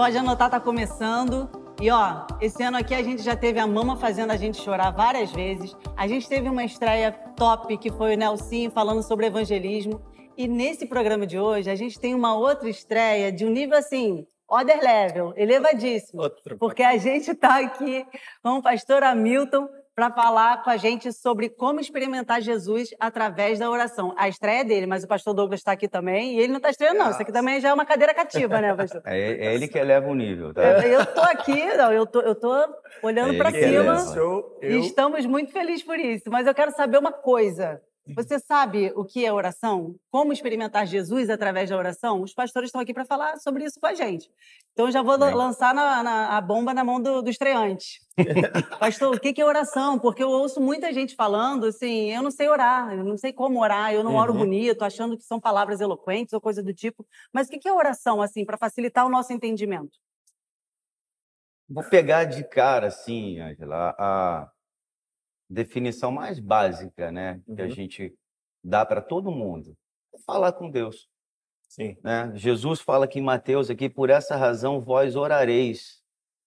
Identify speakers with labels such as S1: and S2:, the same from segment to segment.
S1: Pode anotar, tá começando. E ó, esse ano aqui a gente já teve a mama fazendo a gente chorar várias vezes. A gente teve uma estreia top que foi o Nelsinho falando sobre evangelismo. E nesse programa de hoje a gente tem uma outra estreia de um nível assim, other level, elevadíssimo.
S2: Outro.
S1: Porque a gente tá aqui com o pastor Hamilton para falar com a gente sobre como experimentar Jesus através da oração. A estreia é dele, mas o pastor Douglas está aqui também e ele não está estreando, não. Isso aqui também já é uma cadeira cativa, né, pastor?
S3: É, é ele que eleva o nível, tá?
S1: Eu, tô aqui, não, eu tô, eu tô olhando
S3: É
S1: para cima
S3: eleva.
S2: Eu,
S1: e
S2: eu,
S1: estamos muito felizes por isso. Mas eu quero saber uma coisa. Você sabe o que é oração? Como experimentar Jesus através da oração? Os pastores estão aqui para falar sobre isso com a gente. Então já vou
S3: Bem.
S1: lançar na- na- a bomba na mão do, do estreante. Pastor, o que é oração? Porque eu ouço muita gente falando assim, eu não sei orar, eu não sei como orar, eu não oro
S2: Uhum.
S1: bonito, achando que são palavras eloquentes ou coisa do tipo. Mas o que que é oração, assim, para facilitar o nosso entendimento?
S3: Vou pegar de cara, assim, Angela, a definição mais básica, né, que a
S2: Uhum.
S3: gente dá para todo mundo. É falar com Deus,
S2: sim.
S3: né? Jesus fala aqui em Mateus aqui, por essa razão vós orareis.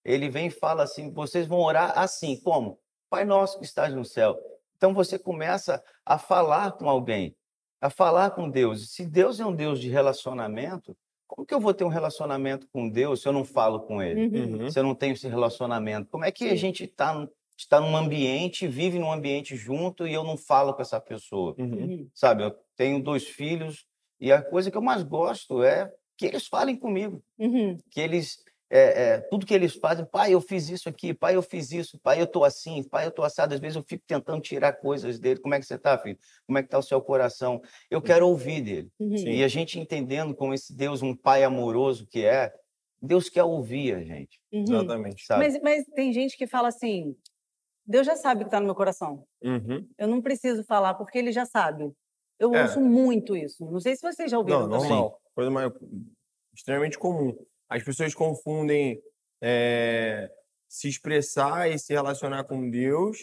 S3: Ele vem e fala assim, vocês vão orar assim, como? Pai nosso que estás no céu. Então você começa a falar com alguém, a falar com Deus. Se Deus é um Deus de relacionamento, como que eu vou ter um relacionamento com Deus se eu não falo com ele?
S2: Uhum.
S3: se eu não tenho esse relacionamento? Como é que a
S1: Sim.
S3: gente está está num ambiente, vive num ambiente junto e eu não falo com essa pessoa?
S2: Uhum.
S1: Uhum.
S3: Sabe, eu tenho dois filhos e a coisa que eu mais gosto é que eles falem comigo,
S1: Uhum.
S3: que eles é, é, tudo que eles fazem, pai, eu fiz isso aqui, pai, eu fiz isso, pai, eu tô assim, pai, eu tô assado. Às vezes eu fico tentando tirar coisas dele. Como é que você tá, filho? Como é que tá o seu coração? Eu quero ouvir dele.
S1: Uhum.
S2: Sim.
S3: E a gente entendendo como esse Deus, um pai amoroso que é, Deus quer ouvir a gente,
S1: Uhum.
S2: Exatamente.
S3: sabe?
S1: Mas, mas tem gente que fala assim: Deus já sabe o que está no meu coração.
S2: Uhum.
S1: Eu não preciso falar, porque ele já sabe. Eu
S2: É.
S1: ouço muito isso. Não sei se vocês já ouviram.
S2: Não, normal. Coisa mais extremamente comum. As pessoas confundem é, se expressar e se relacionar com Deus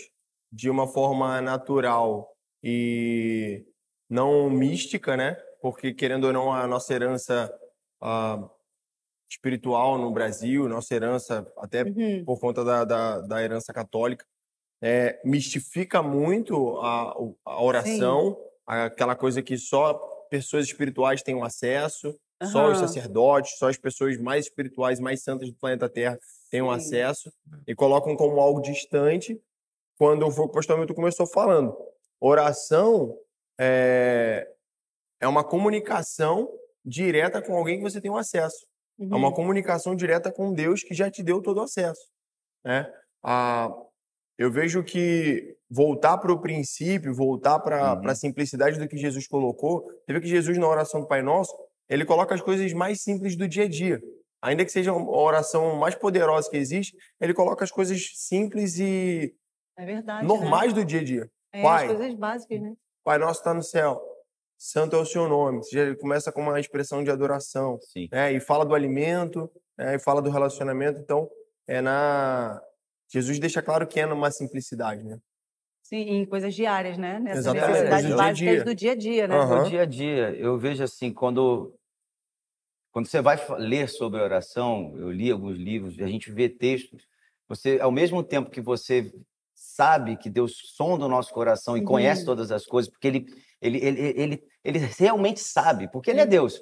S2: de uma forma natural e não mística, né? Porque, querendo ou não, a nossa herança ah, espiritual no Brasil, nossa herança até
S1: Uhum.
S2: por conta da, da, da herança católica, é, mistifica muito a, a oração, aquela coisa que só pessoas espirituais têm acesso, só os sacerdotes, só as pessoas mais espirituais, mais santas do planeta Terra têm um
S1: Sim.
S2: acesso, e colocam como algo distante, quando o pastor Milton começou falando. Oração é, é uma comunicação direta com alguém que você tem um acesso. É uma
S1: Uhum.
S2: comunicação direta com Deus que já te deu todo o acesso. Né? Ah, eu vejo que voltar para o princípio, voltar para
S3: Uhum.
S2: a simplicidade do que Jesus colocou, você vê que Jesus, na oração do Pai Nosso, ele coloca as coisas mais simples do dia a dia. Ainda que seja a oração mais poderosa que existe, ele coloca as coisas simples e
S1: É verdade.
S2: normais do dia a dia.
S1: Né? É,
S2: Pai.
S1: as coisas básicas, né?
S2: Pai Nosso está no céu, santo é o seu nome. Você já começa com uma expressão de adoração
S3: Sim.
S2: né? E fala do alimento, né? E fala do relacionamento. Então, é na Jesus deixa claro que é numa simplicidade, né?
S1: Sim, em coisas diárias, né? Nessas
S2: Exatamente,
S1: necessidades
S3: coisas do
S2: dia a
S1: básicas
S2: dia.
S1: do dia a dia, né?
S2: Aham.
S3: No dia a dia, eu vejo assim, quando, quando você vai ler sobre oração, eu li alguns livros, a gente vê textos, você, ao mesmo tempo que você sabe que Deus sonda o nosso coração e
S1: Uhum.
S3: conhece todas as coisas, porque ele, ele, ele, ele, ele realmente sabe, porque ele é
S1: Uhum.
S3: Deus.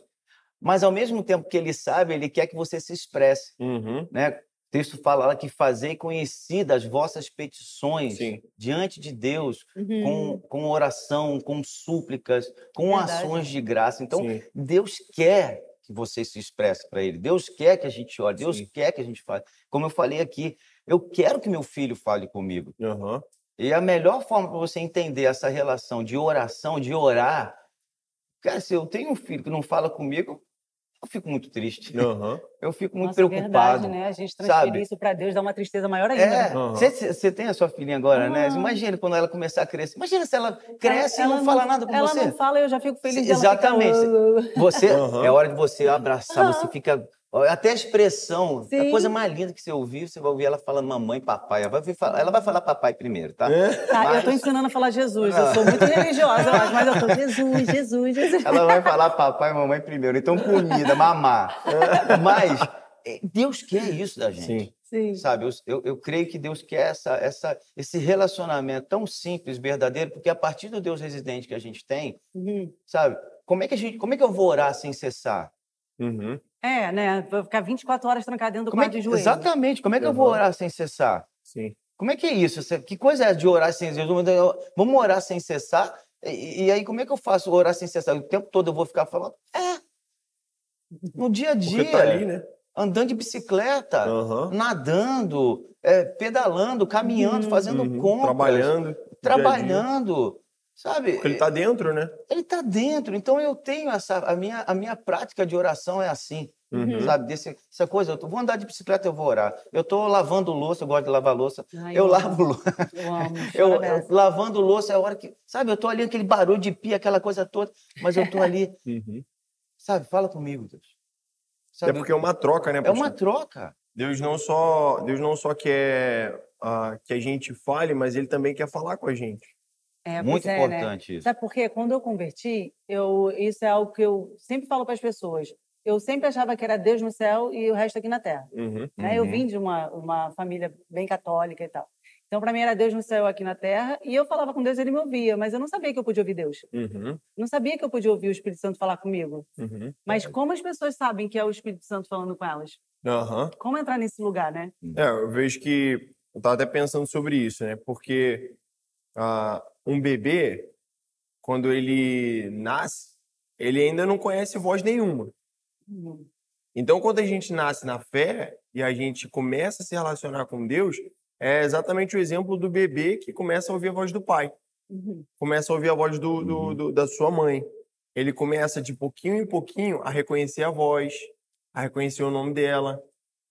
S3: Mas ao mesmo tempo que ele sabe, ele quer que você se expresse,
S2: Uhum.
S3: né? O texto fala lá que fazei conhecidas as vossas petições
S2: Sim.
S3: diante de Deus
S1: Uhum.
S3: com, com oração, com súplicas, com
S1: Verdade.
S3: ações de graça. Então,
S2: Sim.
S3: Deus quer que você se expresse para Ele. Deus quer que a gente ore. Deus
S2: Sim.
S3: quer que a gente fale. Como eu falei aqui, eu quero que meu filho fale comigo.
S2: Aham.
S3: E a melhor forma para você entender essa relação de oração, de orar, cara, se eu tenho um filho que não fala comigo, eu fico muito triste.
S2: Aham.
S3: Eu fico muito
S1: Nossa, é
S3: preocupado.
S1: verdade, né? A gente transferir
S3: sabe?
S1: isso para Deus dá uma tristeza maior ainda.
S3: É,
S1: né?
S3: Você tem a sua filhinha agora, né?
S1: Ah.
S3: Imagina quando ela começar a crescer. Imagina se ela cresce
S1: Ela
S3: e não fala nada com
S1: ela
S3: você.
S1: não fala, eu já fico feliz dela
S3: exatamente.
S1: ficar-
S3: Você é hora de você abraçar, você fica até a expressão,
S1: Sim.
S3: a coisa mais linda que você ouvir, você vai ouvir ela falando mamãe, papai. Ela vai, ouvir falar- ela vai falar papai primeiro, tá?
S2: É.
S1: Tá, eu tô ensinando a falar Jesus. Eu sou muito religiosa, eu acho, mas eu tô Jesus, Jesus, Jesus.
S3: ela vai falar papai e mamãe primeiro. Então comida, mamar. Mas é, Deus quer isso da gente.
S2: Sim.
S1: Sim.
S3: Sabe, eu, eu, eu creio que Deus quer essa, essa, esse relacionamento tão simples, verdadeiro, porque a partir do Deus residente que a gente tem,
S1: Uhum.
S3: sabe, como é que a gente, como é que eu vou orar sem cessar?
S2: Uhum.
S1: É, né? Vou ficar 24 horas trancado dentro do
S3: Como é
S1: quarto
S3: que,
S1: de joelho.
S3: exatamente, como é que eu vou
S2: Uhum.
S3: orar sem cessar?
S2: Sim.
S3: Como é que é isso? Que coisa é de orar sem cessar? Vamos orar sem cessar? E, e aí, como é que eu faço orar sem cessar? O tempo todo eu vou ficar falando? É. No dia a dia,
S2: Porque tá ali, né?
S3: andando de bicicleta,
S2: Aham.
S3: nadando, é, pedalando, caminhando,
S1: Uhum.
S3: fazendo
S2: Uhum.
S3: compras,
S2: Trabalhando.
S3: trabalhando, sabe?
S2: Porque ele tá dentro, né?
S3: Ele tá dentro. Então eu tenho essa a minha a minha prática de oração é assim,
S2: Uhum.
S3: sabe? Desse, essa coisa, eu tô- vou andar de bicicleta, eu vou orar. Eu tô lavando louça, eu gosto de lavar louça.
S1: Ai,
S3: eu
S1: amo.
S3: lavo louça.
S1: Eu amo.
S3: Eu, eu lavando louça é a hora que, sabe, eu tô ali aquele barulho de pia, aquela coisa toda, mas eu tô ali,
S2: Uhum.
S3: sabe? Fala comigo, Deus.
S2: É
S3: Sabe?
S2: porque é uma troca, né?
S3: é uma
S2: pastor?
S3: troca.
S2: Deus não só Deus não só quer ah, que a gente fale, mas ele também quer falar com a gente.
S1: É,
S3: Muito
S1: é, né?
S3: importante isso.
S1: Sabe por quê? Quando eu converti, eu, isso é algo que eu sempre falo para as pessoas. Eu sempre achava que era Deus no céu e o resto aqui na terra.
S2: Uhum.
S1: né? Eu
S3: Uhum.
S1: vim de uma, uma família bem católica e tal. Então, para mim, era Deus no céu aqui na terra. E eu falava com Deus e ele me ouvia. Mas eu não sabia que eu podia ouvir Deus.
S2: Uhum.
S1: Não sabia que eu podia ouvir o Espírito Santo falar comigo.
S2: Uhum.
S1: Mas como as pessoas sabem que é o Espírito Santo falando com elas?
S2: Aham.
S1: Como entrar nesse lugar, né?
S2: É, eu vejo que eu tava até pensando sobre isso, né? Porque ah, um bebê, quando ele nasce, ele ainda não conhece voz nenhuma.
S1: Uhum.
S2: Então, quando a gente nasce na fé e a gente começa a se relacionar com Deus, é exatamente o exemplo do bebê que começa a ouvir a voz do pai,
S1: Uhum.
S2: começa a ouvir a voz do, do-
S3: Uhum.
S2: do- da sua mãe. Ele começa de pouquinho em pouquinho a reconhecer a voz, a reconhecer o nome dela,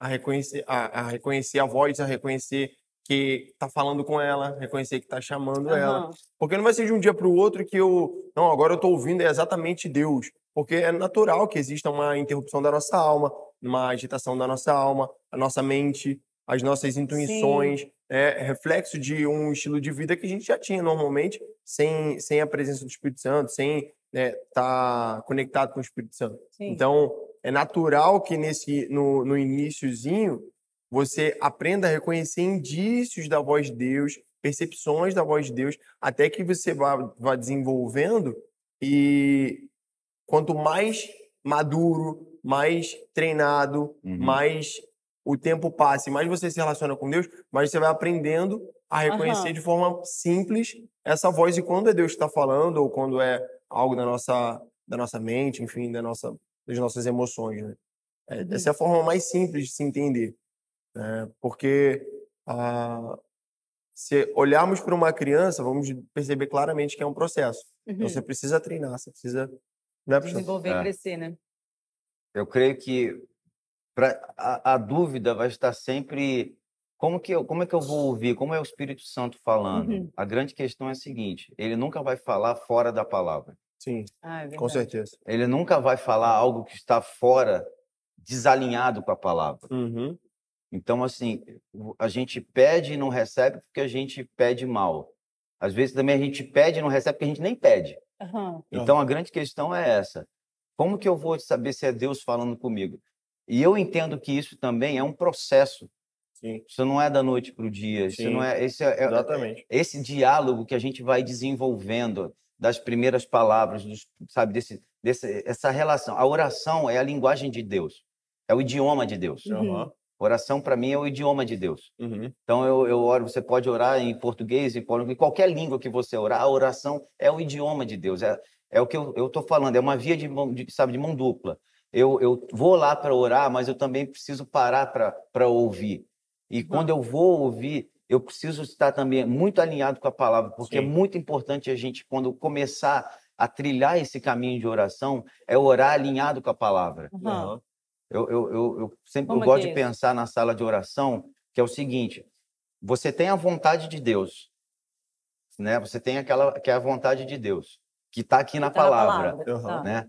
S2: a reconhecer a, a reconhecer a voz, a reconhecer que tá falando com ela, reconhecer que tá chamando ela.
S1: Aham.
S2: Porque não vai ser de um dia para o outro que eu. Não, agora eu estou ouvindo é exatamente Deus. Porque é natural que exista uma interrupção da nossa alma, uma agitação da nossa alma, a nossa mente, as nossas intuições. É reflexo de um estilo de vida que a gente já tinha normalmente, sem, sem a presença do Espírito Santo, sem estar conectado com o Espírito Santo.
S1: Sim.
S2: Então, é natural que nesse no, no iniciozinho você aprenda a reconhecer indícios da voz de Deus, percepções da voz de Deus, até que você vá, vá desenvolvendo e quanto mais maduro, mais treinado,
S3: Uhum.
S2: mais o tempo passe, mais você se relaciona com Deus, mais você vai aprendendo a reconhecer
S1: Aham.
S2: de forma simples essa voz e quando é Deus que está falando ou quando é algo da nossa da nossa mente, enfim, da nossa das nossas emoções, né? É,
S1: Uhum.
S2: Essa é a forma mais simples de se entender, né? Porque ah, se olharmos para uma criança, vamos perceber claramente que é um processo. Então
S1: Uhum.
S2: você precisa treinar, você precisa, né?
S1: Desenvolver
S3: É.
S1: e crescer, né?
S3: Eu creio que pra, a, a dúvida vai estar sempre como que eu, como é que eu vou ouvir, como é o Espírito Santo falando.
S1: Uhum.
S3: A grande questão é a seguinte: ele nunca vai falar fora da palavra.
S2: Sim,
S1: Ah, é
S2: com certeza.
S3: Ele nunca vai falar algo que está fora, desalinhado com a palavra.
S2: Uhum.
S3: Então, assim, a gente pede e não recebe porque a gente pede mal. Às vezes também a gente pede e não recebe porque a gente nem pede.
S1: Aham.
S3: Então a grande questão é essa: como que eu vou saber se é Deus falando comigo? E eu entendo que isso também é um processo.
S2: Sim,
S3: Isso não é da noite para o dia. Isso
S2: Sim.
S3: não é esse é, é-
S2: exatamente.
S3: esse diálogo que a gente vai desenvolvendo das primeiras palavras, dos, sabe desse, desse essa relação. A oração é a linguagem de Deus, é o idioma de Deus.
S1: Uhum.
S3: Oração para mim é o idioma de Deus.
S2: Uhum.
S3: Então eu, eu oro, você pode orar em português, em em qualquer língua que você orar, a oração é o idioma de Deus. É, é o que eu estou falando, é uma via de mão, de, sabe, de mão dupla. Eu, eu vou lá para orar, mas eu também preciso parar para ouvir. E quando eu vou ouvir, eu preciso estar também muito alinhado com a palavra, porque é
S2: Sim.
S3: muito importante a gente, quando começar a trilhar esse caminho de oração, é orar alinhado com a palavra.
S1: Aham.
S2: Aham.
S3: Eu, eu, eu, eu sempre eu
S1: é
S3: gosto
S1: que
S3: de
S1: é
S3: pensar na sala de oração, que é o seguinte: você tem a vontade de Deus, né? Você tem aquela que é a vontade de Deus, que está aqui na
S1: Tá na
S3: palavra.
S1: Tá.
S3: né?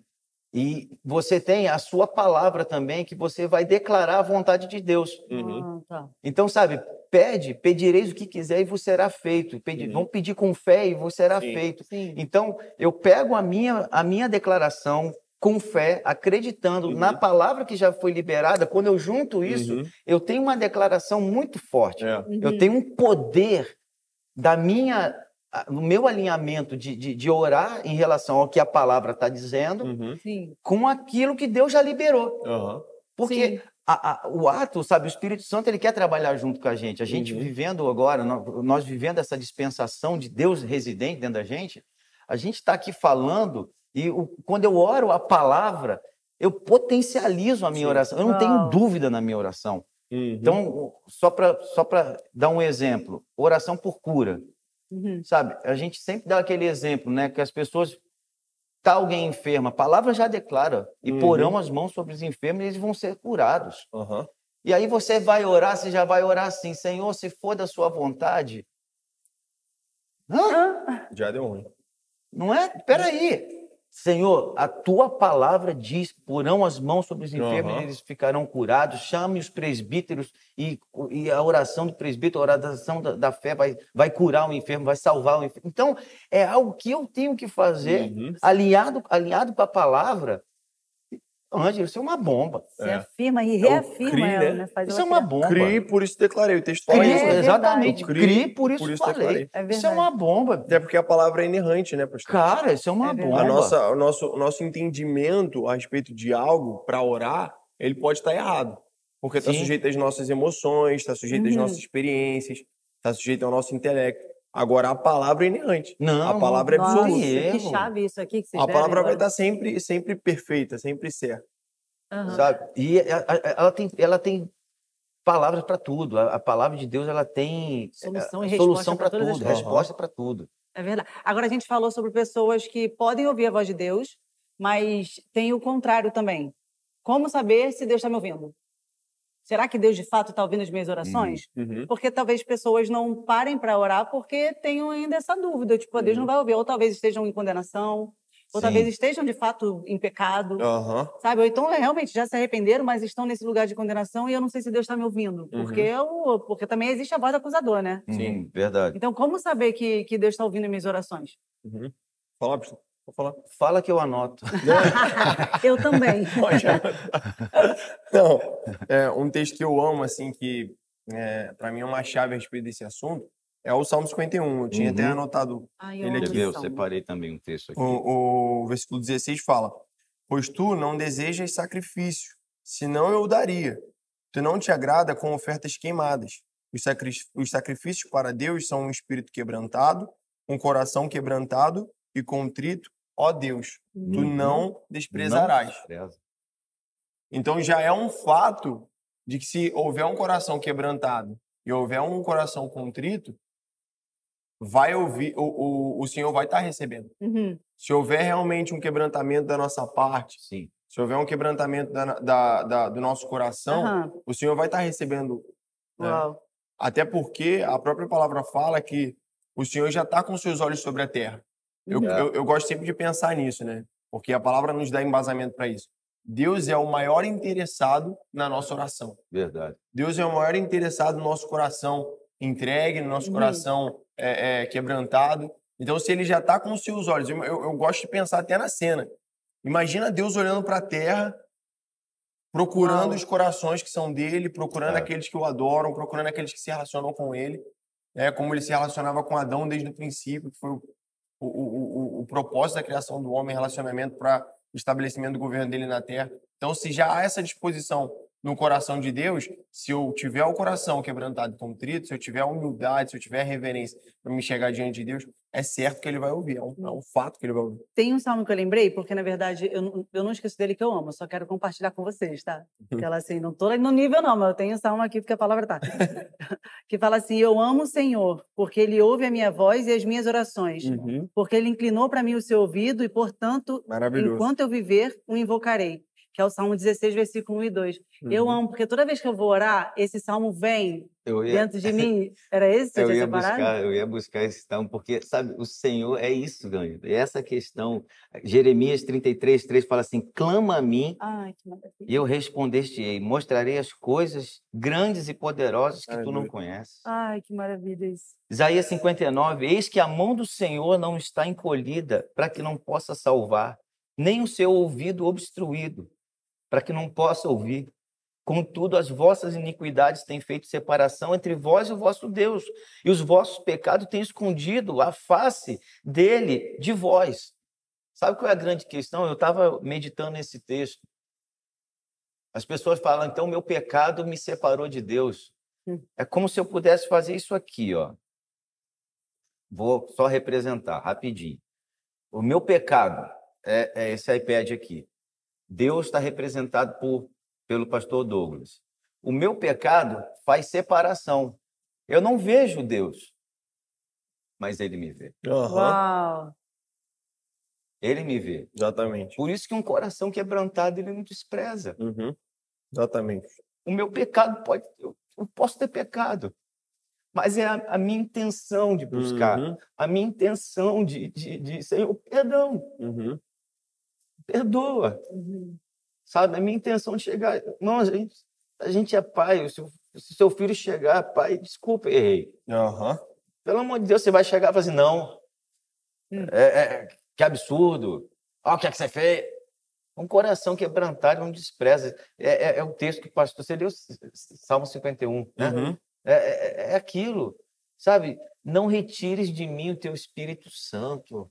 S3: E você tem a sua palavra também, que você vai declarar a vontade de Deus.
S2: Uhum.
S1: Ah, tá.
S3: Então, sabe, pede, pedireis o que quiser e vos será feito. Pedi,
S2: Uhum.
S3: Vamos pedir com fé e vos será
S2: Sim.
S3: feito.
S1: Sim.
S3: Então, eu pego a minha, a minha declaração, com fé, acreditando na
S2: Uhum.
S3: palavra que já foi liberada. Quando eu junto isso,
S2: Uhum.
S3: eu tenho uma declaração muito forte.
S2: É.
S3: Eu tenho um poder da minha, no meu alinhamento de, de, de orar em relação ao que a palavra está dizendo,
S2: Uhum.
S3: Com aquilo que Deus já liberou. Porque
S1: Sim.
S3: a- a- o ato, sabe, o Espírito Santo, ele quer trabalhar junto com a gente. A gente
S2: Uhum.
S3: vivendo agora, nó- nós vivendo essa dispensação de Deus residente dentro da gente, a gente está aqui falando e o- quando eu oro a palavra, eu potencializo a minha
S2: Sim.
S3: oração. Eu não tenho dúvida na minha oração.
S2: Uhum.
S3: Então, só para só para dar um exemplo, oração por cura,
S1: Uhum.
S3: sabe? A gente sempre dá aquele exemplo, né, que as pessoas tá alguém enfermo, a palavra já declara, e
S2: Uhum.
S3: porão as mãos sobre os enfermos e eles vão ser curados. E aí você vai orar, você já vai orar assim, Senhor, se for da sua vontade. Hã?
S2: Já deu ruim.
S3: Não é? Peraí. Senhor, a tua palavra diz: porão as mãos sobre os enfermos e eles ficarão curados. Chame os presbíteros e, e a oração do presbítero, a oração da, da fé vai, vai curar o enfermo, vai salvar o enfermo. Então, é algo que eu tenho que fazer,
S2: Uhum.
S3: alinhado, alinhado com a palavra. Ângelo, isso é uma bomba.
S1: Você
S2: É.
S1: afirma e
S2: É
S1: reafirma
S2: CRI,
S1: ela,
S2: né?
S1: né? Faz
S3: Isso é uma bomba.
S2: Crie, por isso declarei. O texto fala
S3: Cri,
S2: isso.
S1: É
S3: exatamente.
S2: Cri,
S3: Cri, por isso,
S2: por isso
S3: falei.
S2: declarei.
S1: É
S3: Isso é uma bomba.
S2: Até porque a palavra é inerrante, né, pastor?
S3: Cara, isso é uma
S1: É
S3: bomba.
S2: A nossa, o, nosso, o nosso entendimento a respeito de algo para orar, ele pode estar errado. Porque está sujeito às nossas emoções, está sujeito às
S1: Uhum.
S2: nossas experiências, está sujeito ao nosso intelecto. Agora, a palavra é inerrante.
S3: Não,
S2: a palavra é
S1: Nossa,
S2: absoluta.
S3: tem
S1: que chave isso aqui que vocês
S2: A palavra vai
S1: agora.
S2: estar sempre, sempre perfeita, sempre certa.
S1: Aham.
S3: sabe? E a- a- ela tem, ela tem palavras para tudo. A, a palavra de Deus ela tem
S1: Solução
S3: eh,
S1: e
S3: solução para
S1: as
S3: tudo, resposta para tudo.
S1: É verdade. Agora a gente falou sobre pessoas que podem ouvir a voz de Deus, mas tem o contrário também. Como saber se Deus está me ouvindo? Será que Deus de fato está ouvindo as minhas orações?
S2: Uhum.
S1: Porque talvez pessoas não parem para orar porque tenham ainda essa dúvida, tipo, "Ah, Deus não vai ouvir, ou talvez estejam em condenação, ou
S3: Sim.
S1: talvez estejam de fato em pecado,
S2: Aham.
S1: sabe? Ou então é, realmente já se arrependeram, mas estão nesse lugar de condenação e eu não sei se Deus está me ouvindo, porque eu, porque também existe a voz do acusador, né?
S2: Sim.
S3: Hum, verdade.
S1: Então como saber que, que Deus está ouvindo as minhas orações?
S2: Uhum. Fala, pastor. Vou falar.
S3: Fala que eu anoto.
S1: eu também.
S2: Pode Não, é, um texto que eu amo, assim, que é, para mim é uma chave a respeito desse assunto, é o Salmo 51. Eu tinha até
S3: Uhum.
S2: anotado
S1: Ai, eu
S2: Ele aqui.
S3: Eu separei também um texto aqui.
S2: O, o versículo 16 fala: Pois tu não desejas sacrifício, senão eu o daria. Tu não te agrada com ofertas queimadas. Os, sacri os sacrifícios para Deus são um espírito quebrantado, um coração quebrantado e contrito. Ó Deus, tu
S3: Uhum.
S2: não desprezarás.
S3: Não despreza.
S2: Então já é um fato de que se houver um coração quebrantado e houver um coração contrito, vai ouvir, o, o, o Senhor vai estar recebendo.
S1: Uhum.
S2: Se houver realmente um quebrantamento da nossa parte,
S3: Sim.
S2: se houver um quebrantamento da, da- da- do nosso coração,
S1: Aham.
S2: o Senhor vai estar recebendo. né?
S1: Uau.
S2: Até porque a própria palavra fala que o Senhor já está com seus olhos sobre a terra. Eu,
S1: Uhum.
S2: eu, eu gosto sempre de pensar nisso, né? Porque a palavra nos dá embasamento para isso. Deus é o maior interessado na nossa oração.
S3: Verdade.
S2: Deus é o maior interessado no nosso coração entregue, no nosso
S1: Uhum.
S2: coração é, é, quebrantado. Então, se ele já está com os seus olhos, eu, eu- gosto de pensar até na cena. Imagina Deus olhando para a terra, procurando
S1: Uau.
S2: os corações que são dele, procurando
S3: É.
S2: aqueles que o adoram, procurando aqueles que se relacionam com ele. É como ele se relacionava com Adão desde o princípio, que foi o, o, o, o, propósito da criação do homem, relacionamento para o estabelecimento do governo dele na terra. Então, se já há essa disposição no coração de Deus, se eu tiver o coração quebrantado e contrito, se eu tiver humildade, se eu tiver reverência para me chegar diante de Deus, é certo que ele vai ouvir, é um, é um fato que ele vai ouvir.
S1: Tem um salmo que eu lembrei, porque na verdade eu, não- eu não esqueço dele que eu amo, só quero compartilhar com vocês, tá? Ela assim, não tô no nível não, mas eu tenho um salmo aqui porque a palavra tá. que fala assim: Eu amo o Senhor, porque ele ouve a minha voz e as minhas orações, porque ele inclinou para mim o seu ouvido e, portanto, enquanto eu viver, o invocarei. Que é o Salmo 16, versículo 1 e 2. Eu
S2: Uhum.
S1: amo, porque toda vez que eu vou orar, esse salmo vem
S3: Eu ia,
S1: dentro de mim. Era esse que
S3: eu
S1: tinha
S3: ia
S1: separado?
S3: buscar, eu ia buscar esse salmo, porque, sabe, o Senhor é isso, Ganho. É essa questão. Jeremias 33, 3 fala assim: clama a mim
S1: Ai,
S3: e eu respondeste-ei, mostrarei as coisas grandes e poderosas que tu não
S2: Aleluia.
S3: conheces.
S1: Ai, que maravilha isso.
S3: Isaías 59, eis que a mão do Senhor não está encolhida para que não possa salvar, nem o seu ouvido obstruído, para que não possa ouvir. Contudo, as vossas iniquidades têm feito separação entre vós e o vosso Deus, e os vossos pecados têm escondido a face dele de vós. Sabe qual é a grande questão? Eu estava meditando nesse texto. As pessoas falam, então, meu pecado me separou de Deus. Hum. É como se eu pudesse fazer isso aqui, ó. Vou só representar rapidinho. O meu pecado é, é esse iPad aqui. Deus está representado por, pelo pastor Douglas. O meu pecado faz separação. Eu não vejo Deus, mas ele me vê.
S1: Uhum. Uau!
S3: Ele me vê.
S2: Exatamente.
S3: Por isso que um coração quebrantado ele não despreza.
S2: Uhum. Exatamente.
S3: O meu pecado pode, eu, eu posso ter pecado, mas é a, a minha intenção de buscar, uhum. a minha intenção de, de, de Senhor, perdão.
S2: Uhum.
S3: Perdoa. Uhum. Sabe, a minha intenção de chegar. Não, a gente, a gente é pai. Se, se seu filho chegar, pai, desculpa, errei.
S2: Uhum.
S3: Pelo amor de Deus, você vai chegar e falar assim: não. Hum. É, é, que absurdo. Olha o que é que você fez. Um coração quebrantado não despreza. É, é, é o texto que o pastor. Você leu Salmo 51, né?
S2: Uhum.
S3: É, é, é aquilo, sabe? Não retires de mim o teu Espírito Santo.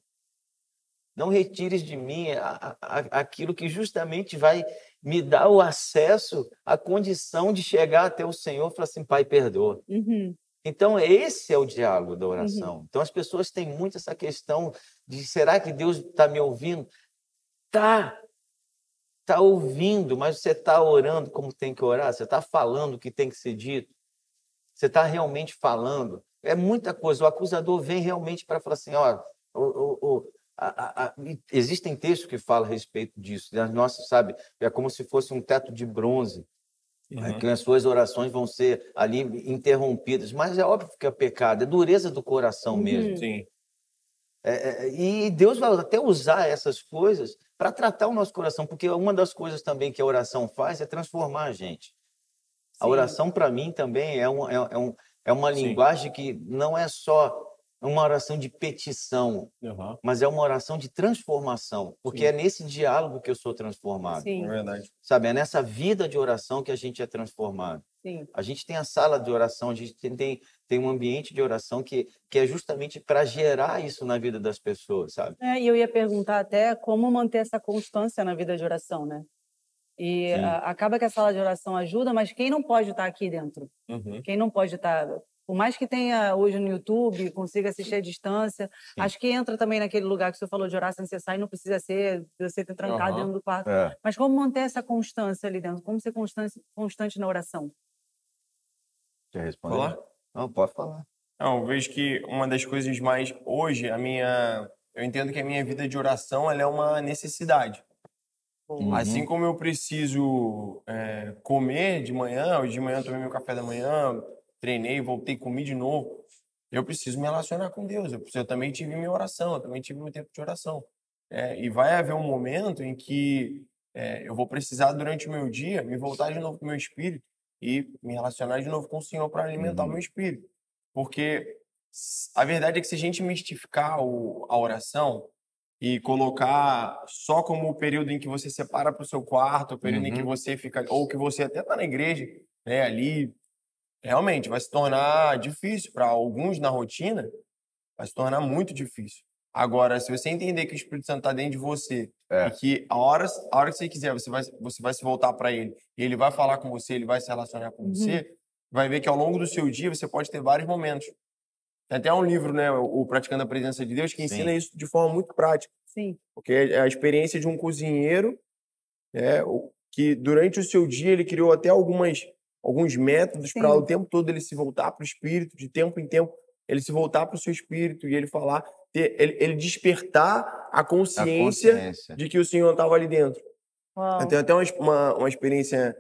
S3: Não retires de mim a, a, aquilo que justamente vai me dar o acesso, a condição de chegar até o Senhor e falar assim, Pai, perdoa.
S1: Uhum.
S3: Então, esse é o diálogo da oração. Uhum. Então, as pessoas têm muito essa questão de será que Deus está me ouvindo? Tá. Está ouvindo, mas você está orando como tem que orar? Você está falando o que tem que ser dito? Você está realmente falando? É muita coisa. O acusador vem realmente para falar assim: ó, o, o, o a, a, existem textos que falam a respeito disso. Nossa, sabe, é como se fosse um teto de bronze. Uhum. É, que as suas orações vão ser ali interrompidas, mas é óbvio que é pecado, é dureza do coração uhum. mesmo.
S2: Sim.
S3: É, é, e Deus vai até usar essas coisas para tratar o nosso coração, porque uma das coisas também que a oração faz é transformar a gente. Sim. A oração, para mim, também é, um, é, é, um, é uma Sim. linguagem que não é só uma oração de petição,
S2: uhum.
S3: mas é uma oração de transformação, porque Sim. é nesse diálogo que eu sou transformado.
S1: Sim.
S2: É verdade.
S3: Sabe, é nessa vida de oração que a gente é transformado.
S1: Sim.
S3: A gente tem a sala de oração, a gente tem, tem, um ambiente de oração que, que é justamente para gerar isso na vida das pessoas, sabe?
S1: É, e eu ia perguntar até como manter essa constância na vida de oração, né? E a, acaba que a sala de oração ajuda, mas quem não pode estar aqui dentro?
S2: Uhum.
S1: Quem não pode estar por mais que tenha hoje no YouTube, consiga assistir à distância, Sim. acho que entra também naquele lugar que você falou de orar sem cessar e não precisa ser você ter trancado uhum. dentro do quarto.
S3: É.
S1: Mas como manter essa constância ali dentro? Como ser constante, constante na oração?
S3: Quer responder? Falar? Não, pode falar.
S2: Não, eu vejo que uma das coisas mais hoje, a minha, eu entendo que a minha vida de oração ela é uma necessidade. Uhum. Assim como eu preciso é, comer de manhã, hoje de manhã eu tomei meu café da manhã, treinei, voltei, comi de novo. Eu preciso me relacionar com Deus. Eu, eu também tive minha oração, eu também tive meu tempo de oração. É, e vai haver um momento em que é, eu vou precisar, durante o meu dia, me voltar de novo com o meu espírito e me relacionar de novo com o Senhor para alimentar uhum. o meu espírito. Porque a verdade é que se a gente mistificar o, a oração e colocar só como o período em que você separa para o seu quarto, o período uhum. em que uhum. você fica, ou que você até está na igreja, né, ali realmente vai se tornar difícil para alguns na rotina, vai se tornar muito difícil. Agora, se você entender que o Espírito Santo está dentro de você é. e que a hora, a hora que você quiser, você vai, você vai se voltar para ele e ele vai falar com você, ele vai se relacionar com uhum. você, vai ver que ao longo do seu dia você pode ter vários momentos. Tem até um livro, né, o Praticando a Presença de Deus, que Sim. ensina isso de forma muito prática.
S1: Sim.
S2: Porque é a experiência de um cozinheiro, né, que durante o seu dia ele criou até algumas alguns métodos para o tempo todo ele se voltar para o espírito, de tempo em tempo ele se voltar para o seu espírito e ele falar, ter, ele, ele despertar a consciência, a consciência, de que o Senhor estava ali dentro. Uau. Eu tenho até uma, uma, experiência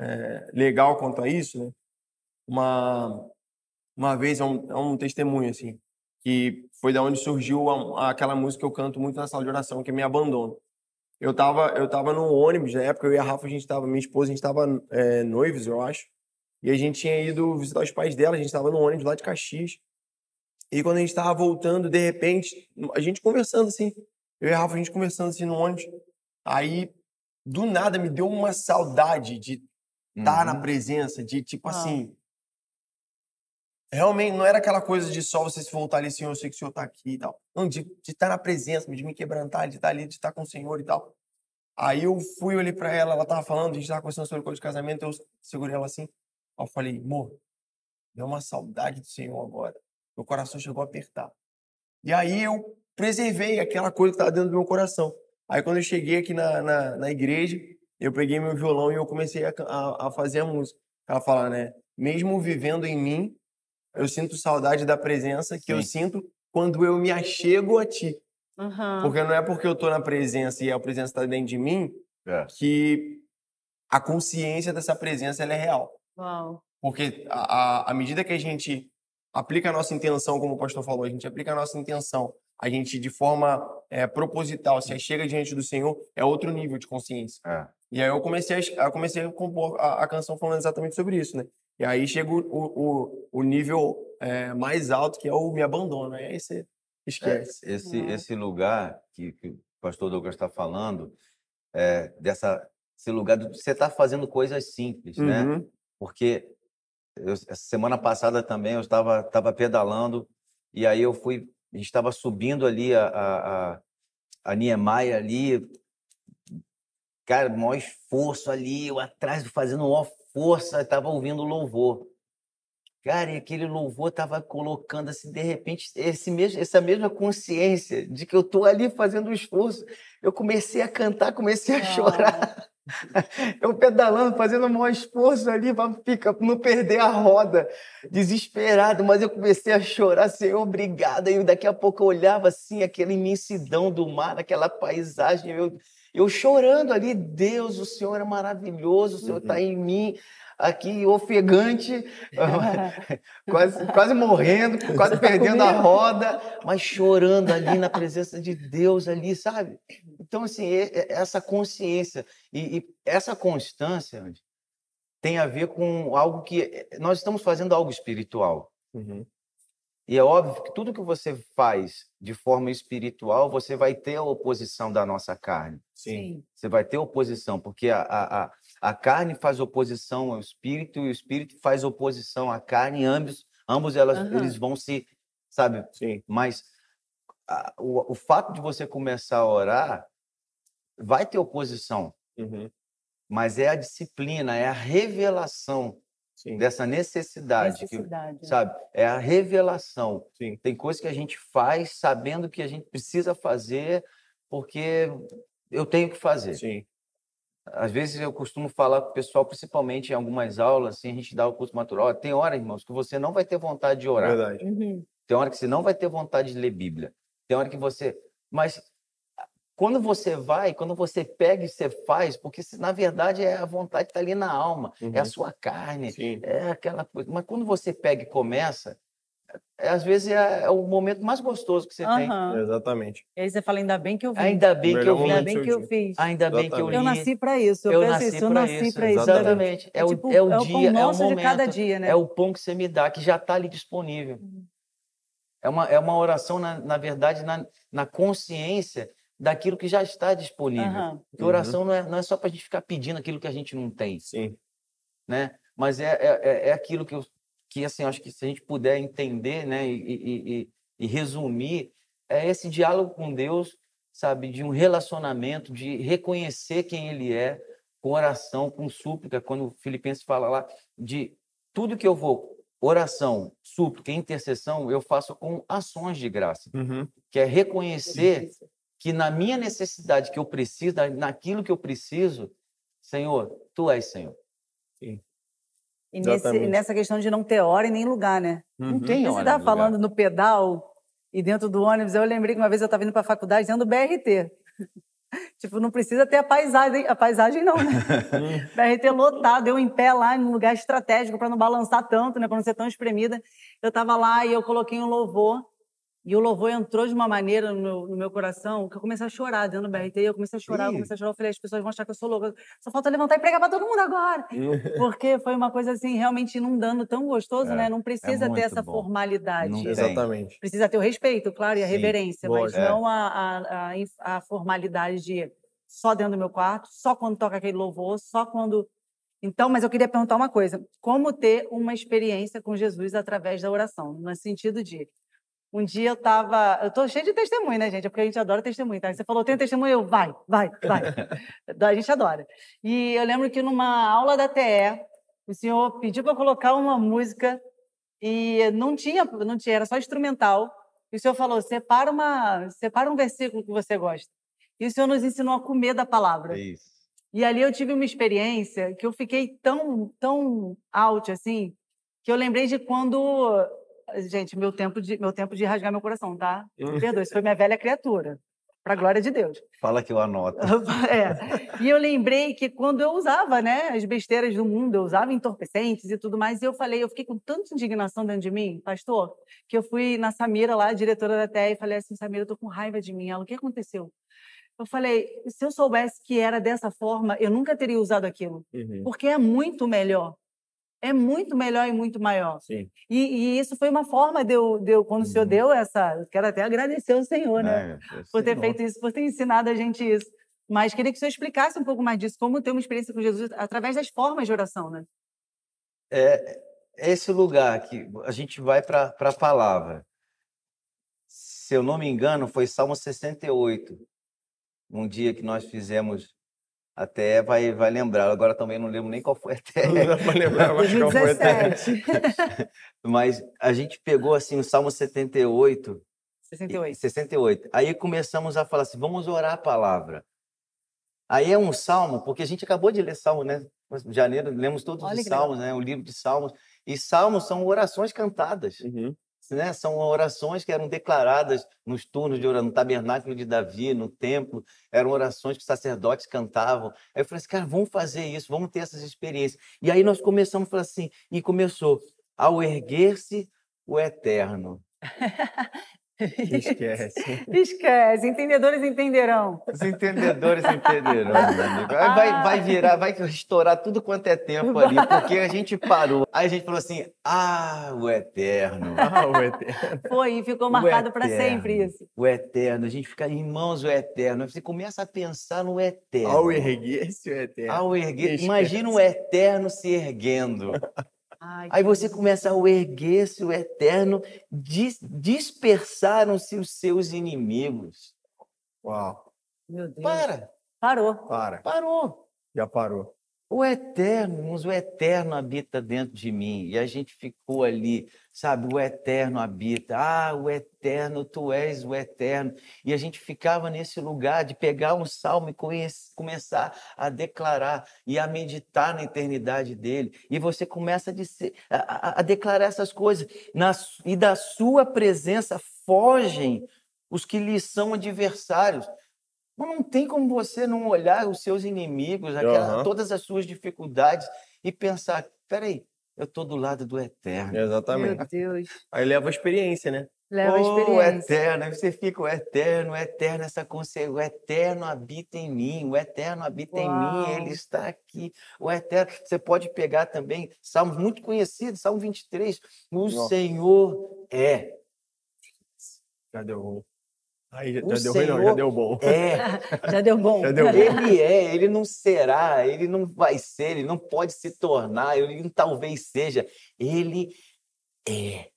S2: é, legal quanto a isso, né? Uma, uma vez, é um, é um testemunho, assim, que foi da onde surgiu a, aquela música que eu canto muito na sala de oração, que é Me Abandono. Eu tava, eu tava no ônibus, na época eu e a Rafa, a gente tava, minha esposa, a gente tava é, noivos, eu acho. E a gente tinha ido visitar os pais dela, a gente tava no ônibus lá de Caxias. E quando a gente tava voltando, de repente, a gente conversando assim, eu e a Rafa, a gente conversando assim no ônibus. Aí, do nada, me deu uma saudade de estar na
S3: Uhum.
S2: presença, de tipo
S1: Ah.
S2: assim. Realmente, não era aquela coisa de só você se voltar ali, Senhor, eu sei que o Senhor tá aqui e tal. Não, de de estar na presença, de me quebrantar, de estar ali, de estar com o Senhor e tal. Aí eu fui, olhei pra ela, ela tava falando, a gente tava conversando sobre coisa de casamento, eu segurei ela assim. Eu falei, amor, deu uma saudade do Senhor agora. Meu coração chegou a apertar. E aí eu preservei aquela coisa que estava dentro do meu coração. Aí quando eu cheguei aqui na, na, na igreja, eu peguei meu violão e eu comecei a, a, a fazer a música. Ela fala, né? Mesmo vivendo em mim, eu sinto saudade da presença que eu
S3: Sim.
S2: sinto quando eu me achego a ti.
S1: Aham.
S2: Porque não é porque eu tô na presença e a presença está dentro de mim
S3: É.
S2: que a consciência dessa presença ela é real.
S1: Uau.
S2: Porque a, a, à medida que a gente aplica a nossa intenção, como o pastor falou, a gente aplica a nossa intenção, a gente de forma é, proposital se chega diante do Senhor, é outro nível de consciência.
S3: É.
S2: E aí eu comecei a, eu comecei a compor a, a canção falando exatamente sobre isso, né? E aí chega o, o, o nível é, mais alto, que é o me abandona. Aí você
S3: É,
S2: esquece.
S3: esse,
S1: Uhum.
S3: esse lugar que, que o pastor Douglas está falando, é, dessa, esse lugar de você estar fazendo coisas simples, né?
S2: Uhum.
S3: Porque eu, essa semana passada também eu estava estava pedalando e aí eu fui, a gente estava subindo ali a, a, a, a Niemeyer ali, cara, maior esforço ali, eu atrás fazendo maior força, estava ouvindo louvor. Cara, e aquele louvor estava colocando assim, de repente, esse mesmo, essa mesma consciência de que eu estou ali fazendo um esforço. Eu comecei a cantar, comecei a chorar. Eu pedalando, fazendo o maior esforço ali para não perder a roda, desesperado, mas eu comecei a chorar, Senhor, obrigado. E daqui a pouco eu olhava assim, aquela imensidão do mar, aquela paisagem, eu, eu chorando ali, Deus, o Senhor é maravilhoso, o Senhor está em mim, aqui ofegante, quase, quase morrendo, quase perdendo a roda, mas chorando ali na presença de Deus ali, sabe? Então, assim, essa consciência e, e essa constância tem a ver com algo que eh, nós estamos fazendo algo espiritual.
S2: Uhum.
S3: E é óbvio que tudo que você faz de forma espiritual, você vai ter a oposição da nossa carne.
S2: Sim.
S3: Você vai ter oposição, porque a, a, a, a carne faz oposição ao espírito e o espírito faz oposição à carne, e ambos, ambos elas,
S1: Aham.
S3: eles vão se, sabe?
S2: Sim.
S3: Mas a- o, o fato de você começar a orar vai ter oposição,
S2: Uhum.
S3: mas é a disciplina, é a revelação
S2: Sim.
S3: dessa necessidade, que,
S1: Necessidade.
S3: sabe? É a revelação.
S2: Sim.
S3: Tem coisas que a gente faz sabendo que a gente precisa fazer porque eu tenho que fazer.
S2: Sim.
S3: Às vezes eu costumo falar com o pessoal, principalmente em algumas aulas, assim, a gente dá o curso matural. Tem hora, irmãos, que você não vai ter vontade de orar.
S2: Verdade.
S1: Uhum.
S3: Tem hora que você não vai ter vontade de ler Bíblia. Tem hora que você. Mas quando você vai, quando você pega e você faz, porque na verdade é a vontade que está ali na alma, é a
S2: Uhum.
S3: sua carne,
S2: Sim.
S3: é aquela coisa. Mas quando você pega e começa, é, às vezes é, é o momento mais gostoso que você tem.
S1: Aham.
S2: Exatamente.
S1: E aí você fala, ainda bem que eu vi.
S3: Ainda bem que eu vi.
S1: Ainda
S2: momento
S1: bem que eu
S2: dia.
S1: fiz.
S3: Ainda bem que eu li.
S1: Eu nasci pra isso. Eu,
S3: Eu
S1: penso
S3: nasci
S1: isso, eu
S3: pra
S1: nasci
S3: isso,
S1: pra isso.
S3: exatamente. É o-
S1: tipo,
S3: é o
S1: pão
S3: dia, é o
S1: nosso de cada
S3: momento,
S1: dia, né?
S3: É o pão que você me dá, que já está ali disponível. É uma, é uma oração, na, na verdade, na, na consciência daquilo que já está disponível.
S1: Aham.
S3: Porque oração não é, não é só para a gente ficar pedindo aquilo que a gente não tem,
S2: Sim.
S3: né? Mas é, é, é- é aquilo que, eu, que assim, acho que se a gente puder entender, né, e, e- e- e resumir, é esse diálogo com Deus, sabe, de um relacionamento, de reconhecer quem Ele é, com oração, com súplica, quando o Filipenses fala lá, de tudo que eu vou, oração, súplica, intercessão, eu faço com ações de graça,
S2: Uhum.
S3: que é reconhecer que na minha necessidade que eu preciso, na- naquilo que eu preciso, Senhor, Tu és Senhor.
S1: E nesse,
S2: Exatamente.
S1: nessa questão de não ter hora e nem lugar, né?
S3: Não
S2: Uhum.
S3: tem
S1: Você
S3: hora.
S1: estava
S3: nem lugar.
S1: falando no pedal e dentro do ônibus, eu lembrei que uma vez eu estava indo para a faculdade dentro do BRT. tipo, não precisa ter a paisagem, a paisagem não, né? BRT lotado, eu em pé lá, num lugar estratégico para não balançar tanto, né? Para não ser tão espremida. Eu estava lá e eu coloquei um louvor E o louvor entrou de uma maneira no meu, no meu coração que eu comecei a chorar dentro do BRT. Eu comecei a chorar, eu comecei a chorar. Eu falei, as pessoas vão achar que eu sou louca. Só falta levantar e pregar para todo mundo agora. Porque foi uma coisa assim, realmente inundando, tão gostoso,
S3: É,
S1: né? Não precisa ter
S3: muito
S1: essa
S3: bom.
S1: formalidade.
S2: Exatamente.
S1: Precisa ter o respeito, claro, e a
S3: Sim,
S1: reverência, mas
S2: lógico.
S3: É.
S1: não a, a, a, a formalidade de só dentro do meu quarto, só quando toca aquele louvor, só quando. Então, mas eu queria perguntar uma coisa: como ter uma experiência com Jesus através da oração? No sentido de. Um dia eu estava. Eu estou cheia de testemunho, né, gente? É porque a gente adora testemunho. Tá? Você falou, tem testemunho? Eu, vai, vai, vai. a gente adora. E eu lembro que numa aula da TE, o senhor pediu para colocar uma música e não tinha, não tinha, era só instrumental. E o senhor falou: separa, uma, separa um versículo que você gosta. E o senhor nos ensinou a comer da palavra.
S3: É isso.
S1: E ali eu tive uma experiência que eu fiquei tão, tão out assim, que eu lembrei de quando. Gente, meu tempo de, meu tempo de rasgar meu coração, tá? Me Perdoe, isso foi minha velha criatura. Para a glória de Deus.
S3: Fala que eu anoto.
S1: É. E eu lembrei que quando eu usava, né, as besteiras do mundo, eu usava entorpecentes e tudo mais, e eu falei, eu fiquei com tanta indignação dentro de mim, pastor, que eu fui na Samira lá, diretora da TE, e falei assim, Samira, eu tô com raiva de mim. Ela, o que aconteceu? Eu falei, se eu soubesse que era dessa forma, eu nunca teria usado aquilo,
S2: Uhum.
S1: porque é muito melhor. É muito melhor e muito maior.
S2: Sim.
S1: E, e isso foi uma forma de eu, de eu quando o senhor
S3: Uhum.
S1: deu essa. Eu quero até agradecer ao Senhor, né?
S3: É,
S1: por ter
S3: Senhor.
S1: feito isso, por ter ensinado a gente isso. Mas queria que o senhor explicasse um pouco mais disso, como ter uma experiência com Jesus através das formas de oração, né?
S3: É esse lugar que a gente vai para a palavra. Se eu não me engano, foi Salmo 68. Um dia que nós fizemos, até vai, vai lembrar. Agora também não lembro nem qual foi até.
S2: Não dá pra lembrar mais qual foi até.
S1: 2017.
S3: Mas a gente pegou assim o Salmo 78 e-
S1: 68.
S3: 68. Aí começamos a falar assim, vamos orar a palavra. Aí é um salmo, porque a gente acabou de ler salmo, né? Em janeiro, lemos todos
S1: Olha
S3: os salmos, né? O livro de salmos. E salmos são orações cantadas,
S2: Uhum.
S3: Né? São orações que eram declaradas nos turnos de oração, no tabernáculo de Davi, no templo. Eram orações que os sacerdotes cantavam. Aí eu falei assim, cara, vamos fazer isso, vamos ter essas experiências. E aí nós começamos a falar assim, e começou, ao erguer-se o eterno.
S2: Esquece.
S1: Esquece, entendedores entenderão.
S3: Os entendedores entenderão, meu amigo. Vai, vai virar, vai estourar tudo quanto é tempo ali, porque a gente parou. Aí a gente falou assim: ah, o eterno.
S2: Ah, o eterno.
S1: Foi e ficou marcado para sempre isso.
S3: O eterno, a gente fica, irmãos, o eterno. Aí Você começa a pensar no eterno.
S2: Ao erguer-se o eterno.
S3: Ao erguer.
S2: Esquece.
S3: Imagina o eterno se erguendo.
S1: Ai,
S3: Aí você começa a erguer-se o eterno, dis- dispersaram-se os seus inimigos.
S2: Uau.
S1: Meu Deus.
S3: Para,
S1: Parou.
S2: Para.
S3: parou.
S2: Já parou.
S3: O eterno, o eterno habita dentro de mim. E a gente ficou ali, sabe? O eterno habita. Ah, o eterno, tu és o eterno. E a gente ficava nesse lugar de pegar um salmo e começar a declarar e a meditar na eternidade dele. E você começa a, dizer- a- a- declarar essas coisas. Na e da sua presença fogem os que lhes são adversários. Mas não tem como você não olhar os seus inimigos, aquela-
S2: Aham.
S3: todas as suas dificuldades e pensar: peraí, eu estou do lado do eterno.
S2: Exatamente.
S1: Meu Deus.
S2: Aí leva a experiência, né?
S1: Leva a experiência.
S3: eterno, aí você fica o eterno, o eterno, essa consciência, o eterno habita em mim, o eterno habita em mim,
S1: Uau.
S3: ele está aqui, o eterno. Você pode pegar também salmos muito conhecidos, Salmo 23, o
S2: Nossa.
S3: Senhor é,
S2: deu ruim. Aí já,
S3: O
S2: já deu ruim, não, já
S3: Senhor
S2: deu bom.
S3: é.
S1: Já deu bom.
S2: Já deu bom.
S3: Ele é, ele não será, ele não vai ser, ele não pode se tornar, ele não talvez seja, ele é.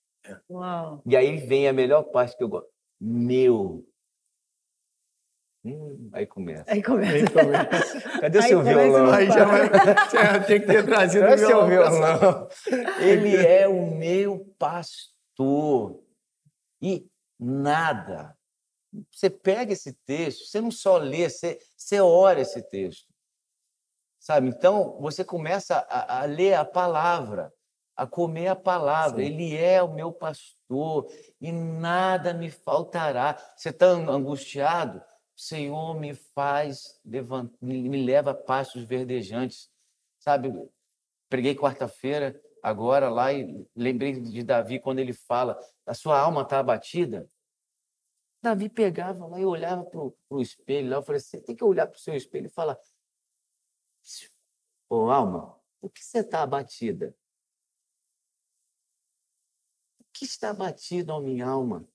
S1: Uau.
S3: E aí vem a melhor parte que eu gosto. Meu. Hum, aí começa.
S1: Aí começa.
S2: Aí começa.
S3: Cadê o
S1: Aí
S3: seu violão?
S2: Aí já vai. Tem que ter trazido
S3: Cadê
S2: o
S3: o seu
S2: violão?
S3: Ele é o meu pastor. E nada. Você pega esse texto, você não só lê, você, você ora esse texto. Sabe? Então, você começa a, a ler a palavra, a comer a palavra.
S2: Sim.
S3: Ele é o meu pastor e nada me faltará. Você está angustiado? O Senhor me faz, levantar, me leva a pastos verdejantes. Sabe? Preguei quarta-feira, agora lá, e lembrei de Davi quando ele fala: a sua alma está abatida. Davi pegava lá e olhava para o espelho lá, eu falei assim, tem que olhar para o seu espelho e falar, ô alma, por que você está abatida? O que está abatido, ó minha alma?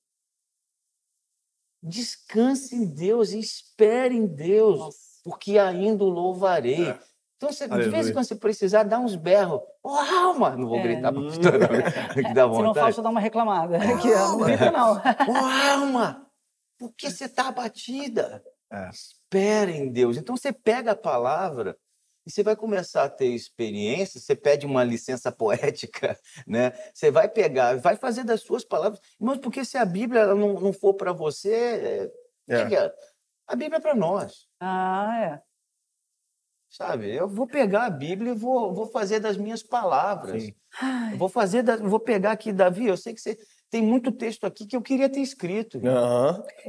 S3: Descanse em Deus e espere em Deus,
S1: Nossa.
S3: porque ainda o louvarei.
S2: É.
S3: Então, você, de vez em quando você precisar, dá uns berros. Ô, alma! Não vou
S1: É.
S3: gritar para não, que dá
S1: Se não
S3: vontade.
S1: eu dar uma reclamada. Aqui, ó, não grita, não.
S3: Ô, alma! Por que você está abatida?
S2: É.
S3: Espera em Deus. Então, você pega a palavra e você vai começar a ter experiência, você pede uma licença poética, né? Você vai pegar, vai fazer das suas palavras. Mas porque se a Bíblia ela não, não for para você, é,
S2: É.
S3: que que é? a Bíblia é para nós.
S1: Ah, é.
S3: Sabe? Eu vou pegar a Bíblia e vou, vou fazer das minhas palavras. Vou fazer, da- vou pegar aqui, Davi. Eu sei que você tem muito texto aqui que eu queria ter escrito.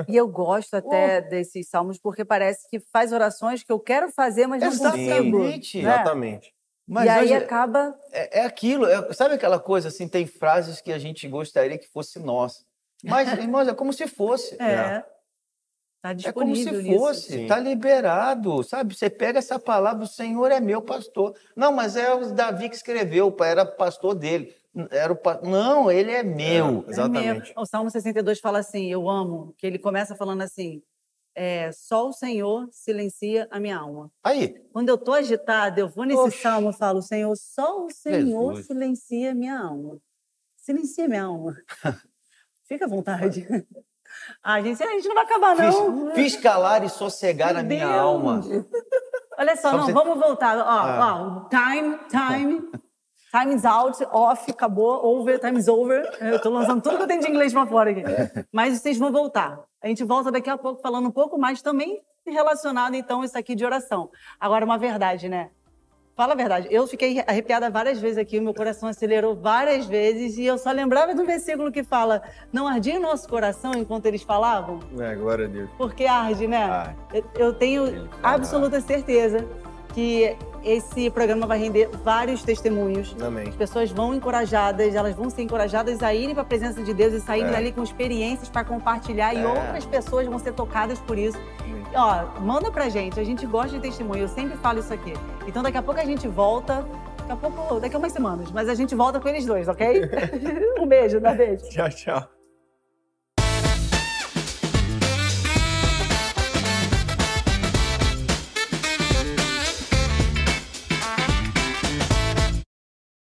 S1: E eu gosto até desses salmos porque parece que faz orações que eu quero fazer, mas não consigo.
S3: Exatamente.
S1: né?
S2: Exatamente.
S3: Mas
S1: e aí
S3: hoje
S1: acaba.
S3: é, é aquilo. é- sabe aquela coisa assim? Tem frases que a gente gostaria que fosse nossa. Mas, irmãos, é como se fosse.
S1: É. Tá
S3: É como
S1: disponível
S3: se
S1: nisso.
S3: fosse,
S2: Sim.
S3: está liberado, sabe? Você pega essa palavra, o Senhor é meu pastor. Não, mas é o Davi que escreveu, o pai era pastor dele. Era o pa... Não, ele é meu.
S2: É, exatamente.
S1: É mesmo. O Salmo 62 fala assim, eu amo, que ele começa falando assim, é, só o Senhor silencia a minha alma.
S3: Aí,
S1: Quando eu tô agitada, eu vou nesse
S3: Oxe.
S1: salmo e falo, Senhor, só o Senhor
S3: Jesus.
S1: silencia a minha alma. Silencia a minha alma. Fica à vontade. Ah, gente, a gente não vai acabar, não.
S3: fiz, fiz calar e sossegar
S1: Meu
S3: a minha
S1: Deus.
S3: alma.
S1: Olha só,
S3: Só
S1: não,
S3: você-
S1: vamos voltar. Ó,
S3: Ah.
S1: ó, time, time, time's out, off, acabou, over, time's over. Eu tô lançando tudo que eu tenho de inglês pra fora aqui. Mas vocês vão voltar. A gente volta daqui a pouco falando um pouco mais também relacionado, então, isso aqui de oração. Agora, uma verdade, né? Fala a verdade. Eu fiquei arrepiada várias vezes aqui, o meu coração acelerou várias vezes e eu só lembrava do versículo que fala: Não ardia o nosso coração enquanto eles falavam?
S2: É, glória a Deus.
S1: Porque arde, né?
S3: Arde.
S1: Eu- Eu tenho absoluta certeza que esse programa vai render vários testemunhos.
S2: Amém.
S1: As pessoas vão encorajadas, elas vão ser encorajadas a irem para a presença de Deus e saírem
S2: É.
S1: dali com experiências para compartilhar e
S3: É.
S1: outras pessoas vão ser tocadas por isso.
S2: Amém.
S1: Ó, manda pra gente, a gente gosta de testemunho, eu sempre falo isso aqui. Então daqui a pouco a gente volta, daqui a pouco, daqui a umas semanas, mas a gente volta com eles dois, ok? um beijo, dá beijo.
S2: Tchau, tchau.